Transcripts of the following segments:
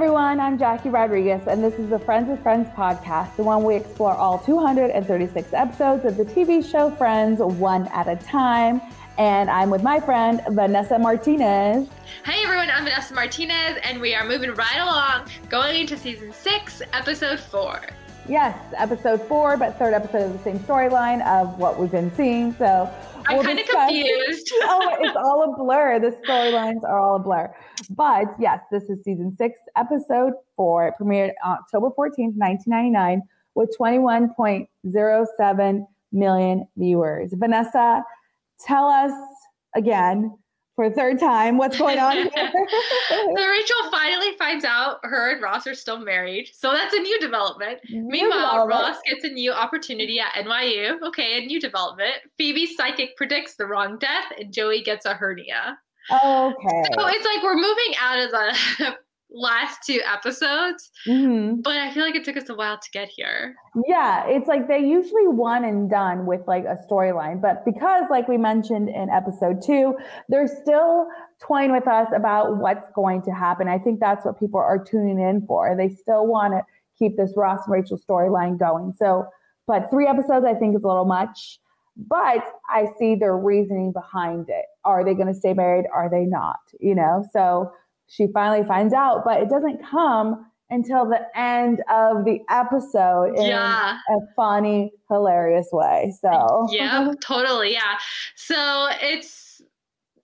everyone, I'm Jackie Rodriguez, and this is the Friends with Friends podcast, the one we explore all 236 episodes of the TV show Friends one at a time. And I'm with my friend, Vanessa Martinez. Hey everyone, I'm Vanessa Martinez, and we are moving right along, going into season six, episode four. Yes, episode four, but third episode of the same storyline of what we've been seeing. So I'm kind of confused. oh, it's all a blur. The storylines are all a blur. But yes, this is season six, episode four. It premiered October 14th, 1999, with 21.07 million viewers. Vanessa, tell us again for a third time. What's going on here? so Rachel finally finds out her and Ross are still married. So that's a new development. New Meanwhile, development. Ross gets a new opportunity at NYU. Okay, a new development. Phoebe's psychic predicts the wrong death, and Joey gets a hernia. Okay. So it's like we're moving out of the last two episodes, mm-hmm. but I feel like it took us a while to get here. Yeah, it's like they usually one and done with like a storyline, but because, like we mentioned in episode two, they're still toying with us about what's going to happen. I think that's what people are tuning in for. They still want to keep this Ross and Rachel storyline going. So, but three episodes, I think, is a little much. But I see their reasoning behind it. Are they going to stay married? Are they not? You know, so she finally finds out, but it doesn't come until the end of the episode in yeah. a funny, hilarious way. So, yeah, totally. Yeah. So it's,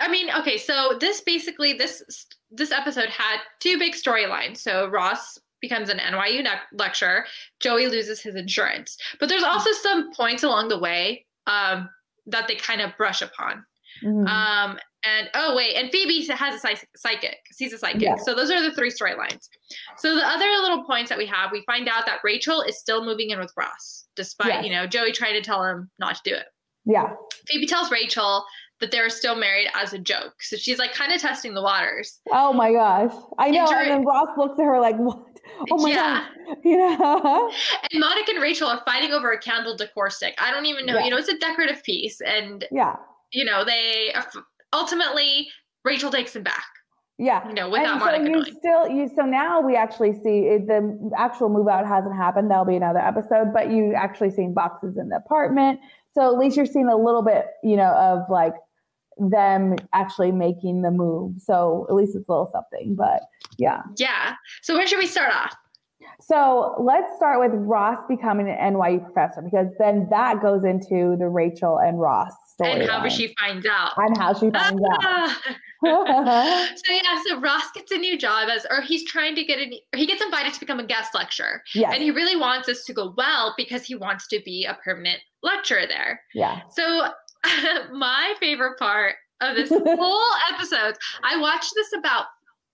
I mean, okay. So this basically, this, this episode had two big storylines. So Ross becomes an NYU ne- lecturer. Joey loses his insurance, but there's also some points along the way um, that they kind of brush upon. Mm-hmm. Um, and oh wait, and Phoebe has a psychic. She's a psychic. Yeah. So those are the three storylines. So the other little points that we have, we find out that Rachel is still moving in with Ross, despite yes. you know Joey trying to tell him not to do it. Yeah. Phoebe tells Rachel that they're still married as a joke. So she's like kind of testing the waters. Oh my gosh. I know. And, and then Ross looks at her like, what? Oh my yeah. God. Yeah. And Monica and Rachel are fighting over a candle decor stick. I don't even know. Yeah. You know, it's a decorative piece. And, yeah. you know, they ultimately Rachel takes him back. Yeah, you know, without and so Monica you knowing. still you so now we actually see it, the actual move out hasn't happened. That'll be another episode, but you actually seeing boxes in the apartment. So at least you're seeing a little bit, you know, of like them actually making the move. So at least it's a little something. But yeah, yeah. So where should we start off? So let's start with Ross becoming an NYU professor because then that goes into the Rachel and Ross story. And how she finds out. And how she finds out. Ah. so yeah, so Ross gets a new job as, or he's trying to get a, he gets invited to become a guest lecturer. Yes. And he really wants this to go well because he wants to be a permanent lecturer there. Yeah. So my favorite part of this whole episode, I watched this about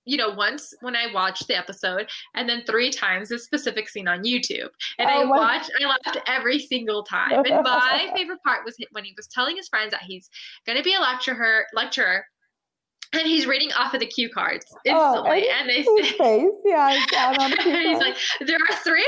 you know, once when I watched the episode, and then three times this specific scene on YouTube. And oh, I watched, I laughed every single time. And my favorite part was when he was telling his friends that he's going to be a lecturer, lecturer, and he's reading off of the cue cards instantly. Oh, and they say, yeah, and he's like, there are three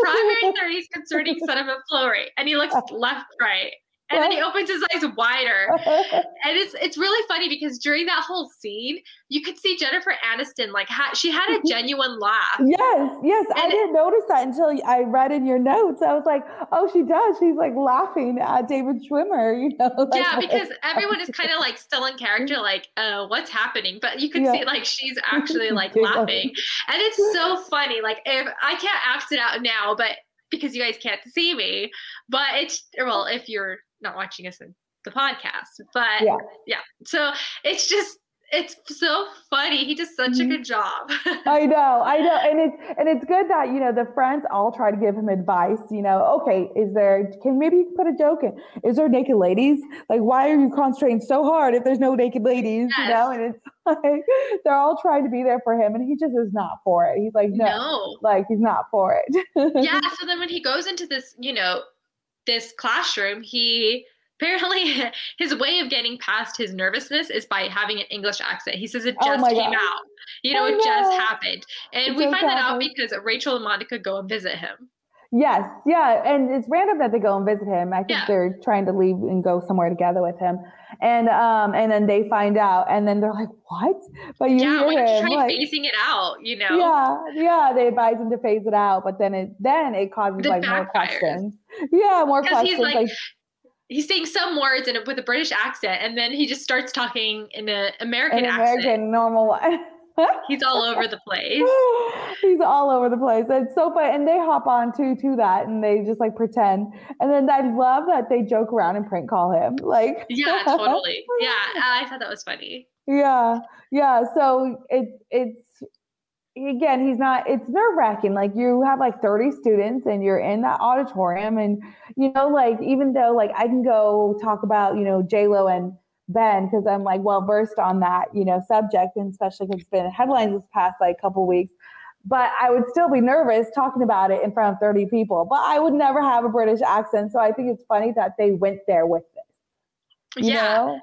primary theories concerning sediment flow rate, and he looks left, right, and then he opens his eyes wider. and it's it's really funny because during that whole scene, you could see Jennifer Aniston like ha- she had a genuine laugh. Yes, yes, and I didn't notice that until I read in your notes. I was like, oh, she does. She's like laughing at David Schwimmer, you know. Like, yeah, because everyone is kind of like still in character, like, uh, what's happening? But you could yeah. see like she's actually like laughing, and it's so funny. Like if I can't act it out now, but because you guys can't see me, but it's well, if you're not watching us in the podcast. But yeah, yeah. so it's just it's so funny. He does such a mm-hmm. good job. I know, I know, and it's and it's good that you know the friends all try to give him advice. You know, okay, is there? Can maybe you put a joke in? Is there naked ladies? Like, why are you concentrating so hard if there's no naked ladies? Yes. You know, and it's like they're all trying to be there for him, and he just is not for it. He's like, no, no. like he's not for it. yeah. So then when he goes into this, you know, this classroom, he apparently his way of getting past his nervousness is by having an English accent. He says it oh just oh came God. out. You know, oh it no. just happened. And it we find that out because Rachel and Monica go and visit him. Yes, yeah, and it's random that they go and visit him. I think Yeah. they're trying to leave and go somewhere together with him, and um, and then they find out, and then they're like, "What?" But you yeah, hear him try like, phasing it out? You know? yeah, yeah. They advise him to phase it out, but then it then it causes It like more backfires. questions. Yeah, more Because he's questions. like- He's saying some words in a, with a British accent, and then he just starts talking in an American an accent. American normal one. He's all over the place. He's all over the place. It's so funny. And they hop on too to that and they just like pretend. And then I love that they joke around and prank call him. Like Yeah, totally. Yeah, I thought that was funny. yeah. Yeah. So it's it's again, he's not it's nerve wracking. Like you have like 30 students and you're in that auditorium and you know, like even though like I can go talk about, you know, J Lo and Ben because I'm like well versed on that, you know, subject, and especially because it's been in headlines this past like couple weeks. But I would still be nervous talking about it in front of 30 people. But I would never have a British accent, so I think it's funny that they went there with it. You yeah, know?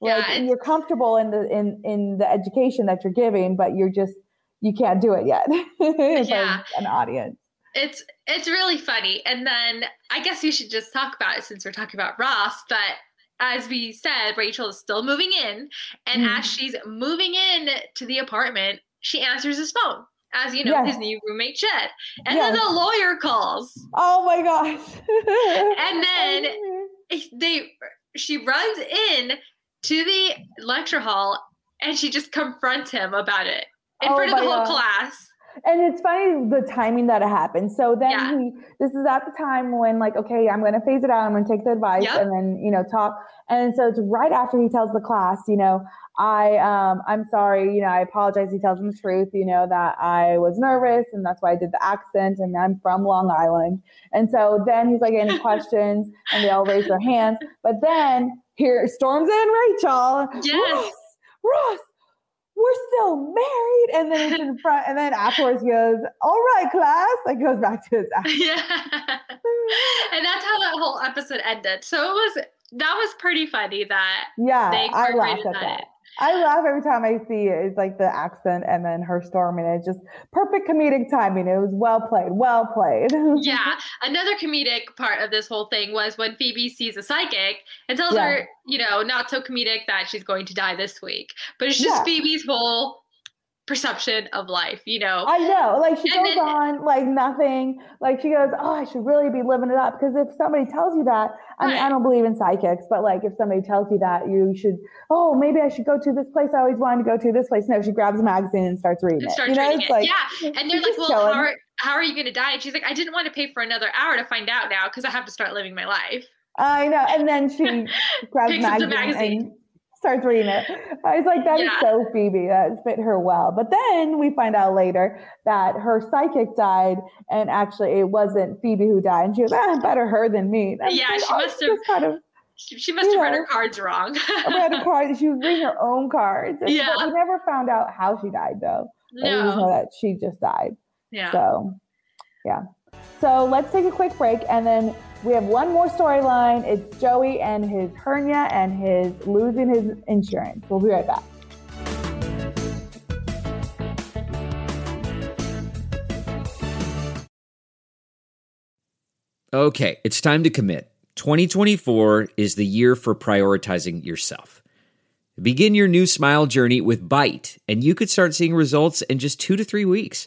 Yeah, like you're comfortable in the in in the education that you're giving, but you're just you can't do it yet in front of Yeah. an audience. it's it's really funny. And then I guess we should just talk about it since we're talking about Ross. But as we said, Rachel is still moving in, and Mhm. as she's moving in to the apartment, she answers his phone. As you know, Yes. his new roommate Chet, and then Yes. the lawyer calls. Oh my gosh! And then they she runs in to the lecture hall and she just confronts him about it in Oh front of the whole God. class. And it's funny the timing that it happened. So then Yeah. he, this is at the time when like, okay, I'm going to phase it out. I'm going to take the advice Yep. and then, you know, talk. And so it's right after he tells the class, you know, I, um, I'm sorry, you know, I apologize. He tells them the truth, you know, that I was nervous and that's why I did the accent and I'm from Long Island. And so then he's like, any questions? And they all raise their hands. But then here storms in Rachel. Yes. Ross, Ross, still married. And then it's in front, and then afterwards he goes, All right, class. Like goes back to his accent. Yeah. and that's how that whole episode ended. So it was that was pretty funny that Yeah, I laugh at that. that. I laugh every time I see it. It's like the accent and then her storming. It's just perfect comedic timing. It was well played. Well played. Yeah. Another comedic part of this whole thing was when Phoebe sees a psychic and tells Yeah. her, you know, not so comedic that she's going to die this week. But it's just Yeah. Phoebe's whole perception of life, you know. I know. Like she And goes then- on like nothing. Like she goes, Oh, I should really be living it up. Because if somebody tells you that, I mean, I don't believe in psychics, but like if somebody tells you that you should, oh, maybe I should go to this place I always wanted to go to this place. No, she grabs a magazine and starts reading and it. starts you know, reading it's it. like yeah. And they're like, well, how are, how are you going to die? And she's like, I didn't want to pay for another hour to find out now because I have to start living my life. I know. And then she grabs Picks up the magazine, magazine. Starts reading it. I was like, that is Yeah. so Phoebe. That fit her well. But then we find out later that her psychic died, and actually it wasn't Phoebe who died. And she was, ah, better her than me. I'm Yeah, she must have- kind of She, she must have read her cards wrong. read a card. She was reading her own cards. And- Yeah. We never found out how she died, though. But We just know that she just died. Yeah. So, yeah. So let's take a quick break, and then we have one more storyline. It's Joey and his hernia and his losing his insurance. We'll be right back. Okay, it's time to commit. 2024 is the year for prioritizing yourself. Begin your new smile journey with Byte, and you could start seeing results in just two to three weeks.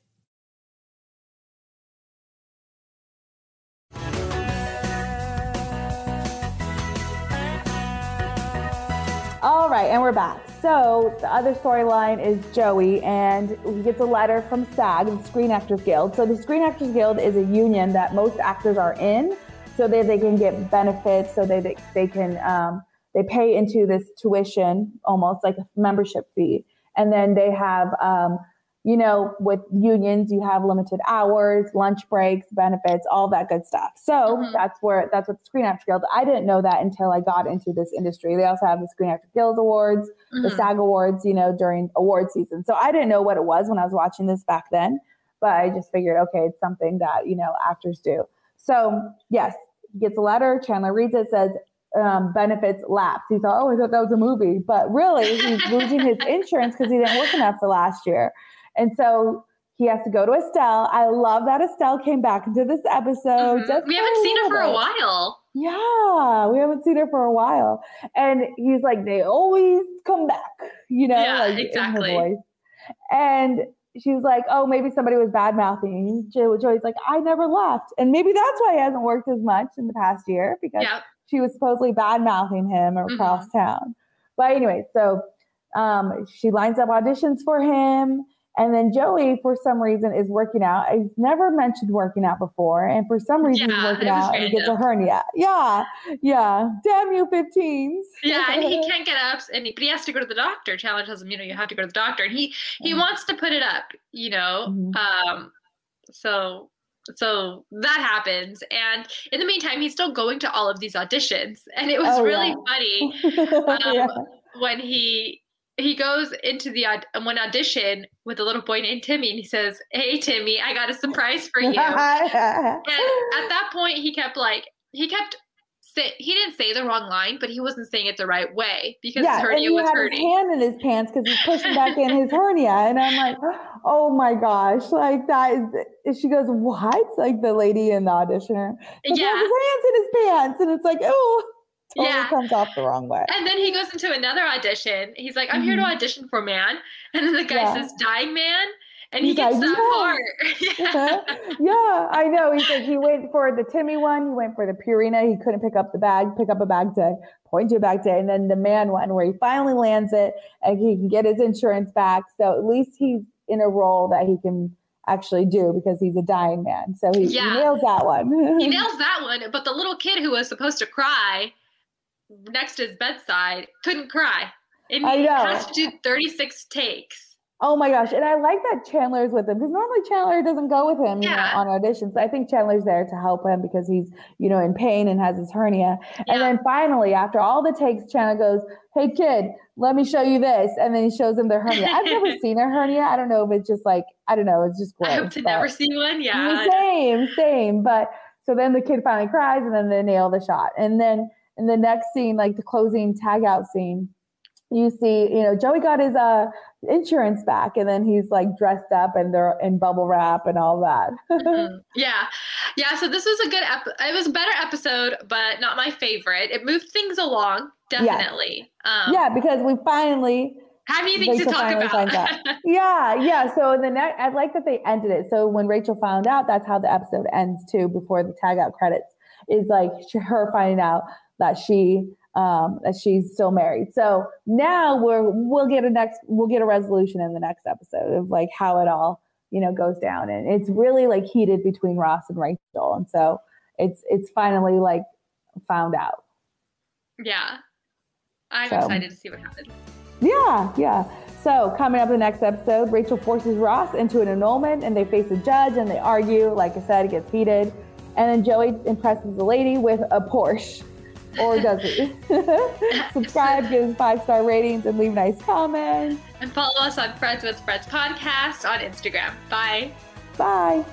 All right, and we're back. So the other storyline is Joey, and he gets a letter from SAG, the Screen Actors Guild. So the Screen Actors Guild is a union that most actors are in, so that they can get benefits, so they they, they can um, they pay into this tuition, almost like a membership fee, and then they have um, you know, with unions, you have limited hours, lunch breaks, benefits, all that good stuff. So mm-hmm. that's where that's what the Screen Actors Guild. I didn't know that until I got into this industry. They also have the Screen Actors Guild Awards, mm-hmm. the SAG Awards, you know, during award season. So I didn't know what it was when I was watching this back then, but I just figured, okay, it's something that you know actors do. So yes, gets a letter. Chandler reads it, says um, benefits lapse. He thought, oh, I thought that was a movie, but really he's losing his insurance because he didn't work enough for last year. And so he has to go to Estelle. I love that Estelle came back into this episode. Mm-hmm. we haven't seen her for a while. Yeah, we haven't seen her for a while. And he's like, they always come back, you know, yeah, like exactly. in her voice. And she was like, oh, maybe somebody was bad mouthing. Joey's like, I never left. And maybe that's why he hasn't worked as much in the past year because yep. she was supposedly bad mouthing him across mm-hmm. town. But anyway, so um, she lines up auditions for him and then Joey, for some reason, is working out. I've never mentioned working out before. And for some reason, yeah, he's working out and he gets a hernia. Yeah. Yeah. Damn you, 15s. Yeah. And he can't get up, and he, but he has to go to the doctor. Chandler tells him, you know, you have to go to the doctor. And he, he wants to put it up, you know. Mm-hmm. Um, so so that happens and in the meantime he's still going to all of these auditions and it was oh, really yeah. funny um, yeah. when he he goes into the one audition with a little boy named Timmy, and he says, "Hey, Timmy, I got a surprise for you." and at that point, he kept like he kept say he didn't say the wrong line, but he wasn't saying it the right way because yeah, his hernia and he was had hurting. His hand in his pants because he's pushing back in his hernia, and I'm like, "Oh my gosh!" Like that is. She goes, "What?" Like the lady in the auditioner. Yeah, his hands in his pants, and it's like, "Oh." Totally yeah. comes off the wrong way. And then he goes into another audition. He's like, I'm mm-hmm. here to mm-hmm. audition for man. And then the guy yeah. says, dying man. And he gets that yeah. part. yeah. yeah, I know. He said he went for the Timmy one. He went for the Purina. He couldn't pick up the bag, pick up a bag to point to a bag day. And then the man one where he finally lands it and he can get his insurance back. So at least he's in a role that he can actually do because he's a dying man. So he, yeah. he nails that one. he nails that one. But the little kid who was supposed to cry next to his bedside couldn't cry. And he has to do 36 takes. Oh my gosh. And I like that Chandler's with him because normally Chandler doesn't go with him yeah. you know, on auditions. I think Chandler's there to help him because he's, you know, in pain and has his hernia. Yeah. And then finally, after all the takes, Chandler goes, Hey kid, let me show you this. And then he shows him their hernia. I've never seen a hernia. I don't know if it's just like, I don't know, it's just gross. I hope to never see one. Yeah. Same, same. But so then the kid finally cries and then they nail the shot. And then in the next scene, like the closing tag out scene, you see, you know, Joey got his uh insurance back and then he's like dressed up and they're in bubble wrap and all that. mm-hmm. Yeah. Yeah. So this was a good ep- it was a better episode, but not my favorite. It moved things along, definitely. Yeah, um, yeah because we finally have anything Rachel to talk about. yeah, yeah. So the next, I like that they ended it. So when Rachel found out, that's how the episode ends too. Before the tag out credits is like her finding out that she um, that she's still married. So now we're we'll get a next we'll get a resolution in the next episode of like how it all you know goes down, and it's really like heated between Ross and Rachel, and so it's it's finally like found out. Yeah, I'm so, excited to see what happens. Yeah, yeah. So coming up in the next episode, Rachel forces Ross into an annulment, and they face a judge, and they argue. Like I said, it gets heated, and then Joey impresses the lady with a Porsche or does it? Subscribe, give us five star ratings, and leave nice comments. And follow us on Friends with Friends podcast on Instagram. Bye. Bye.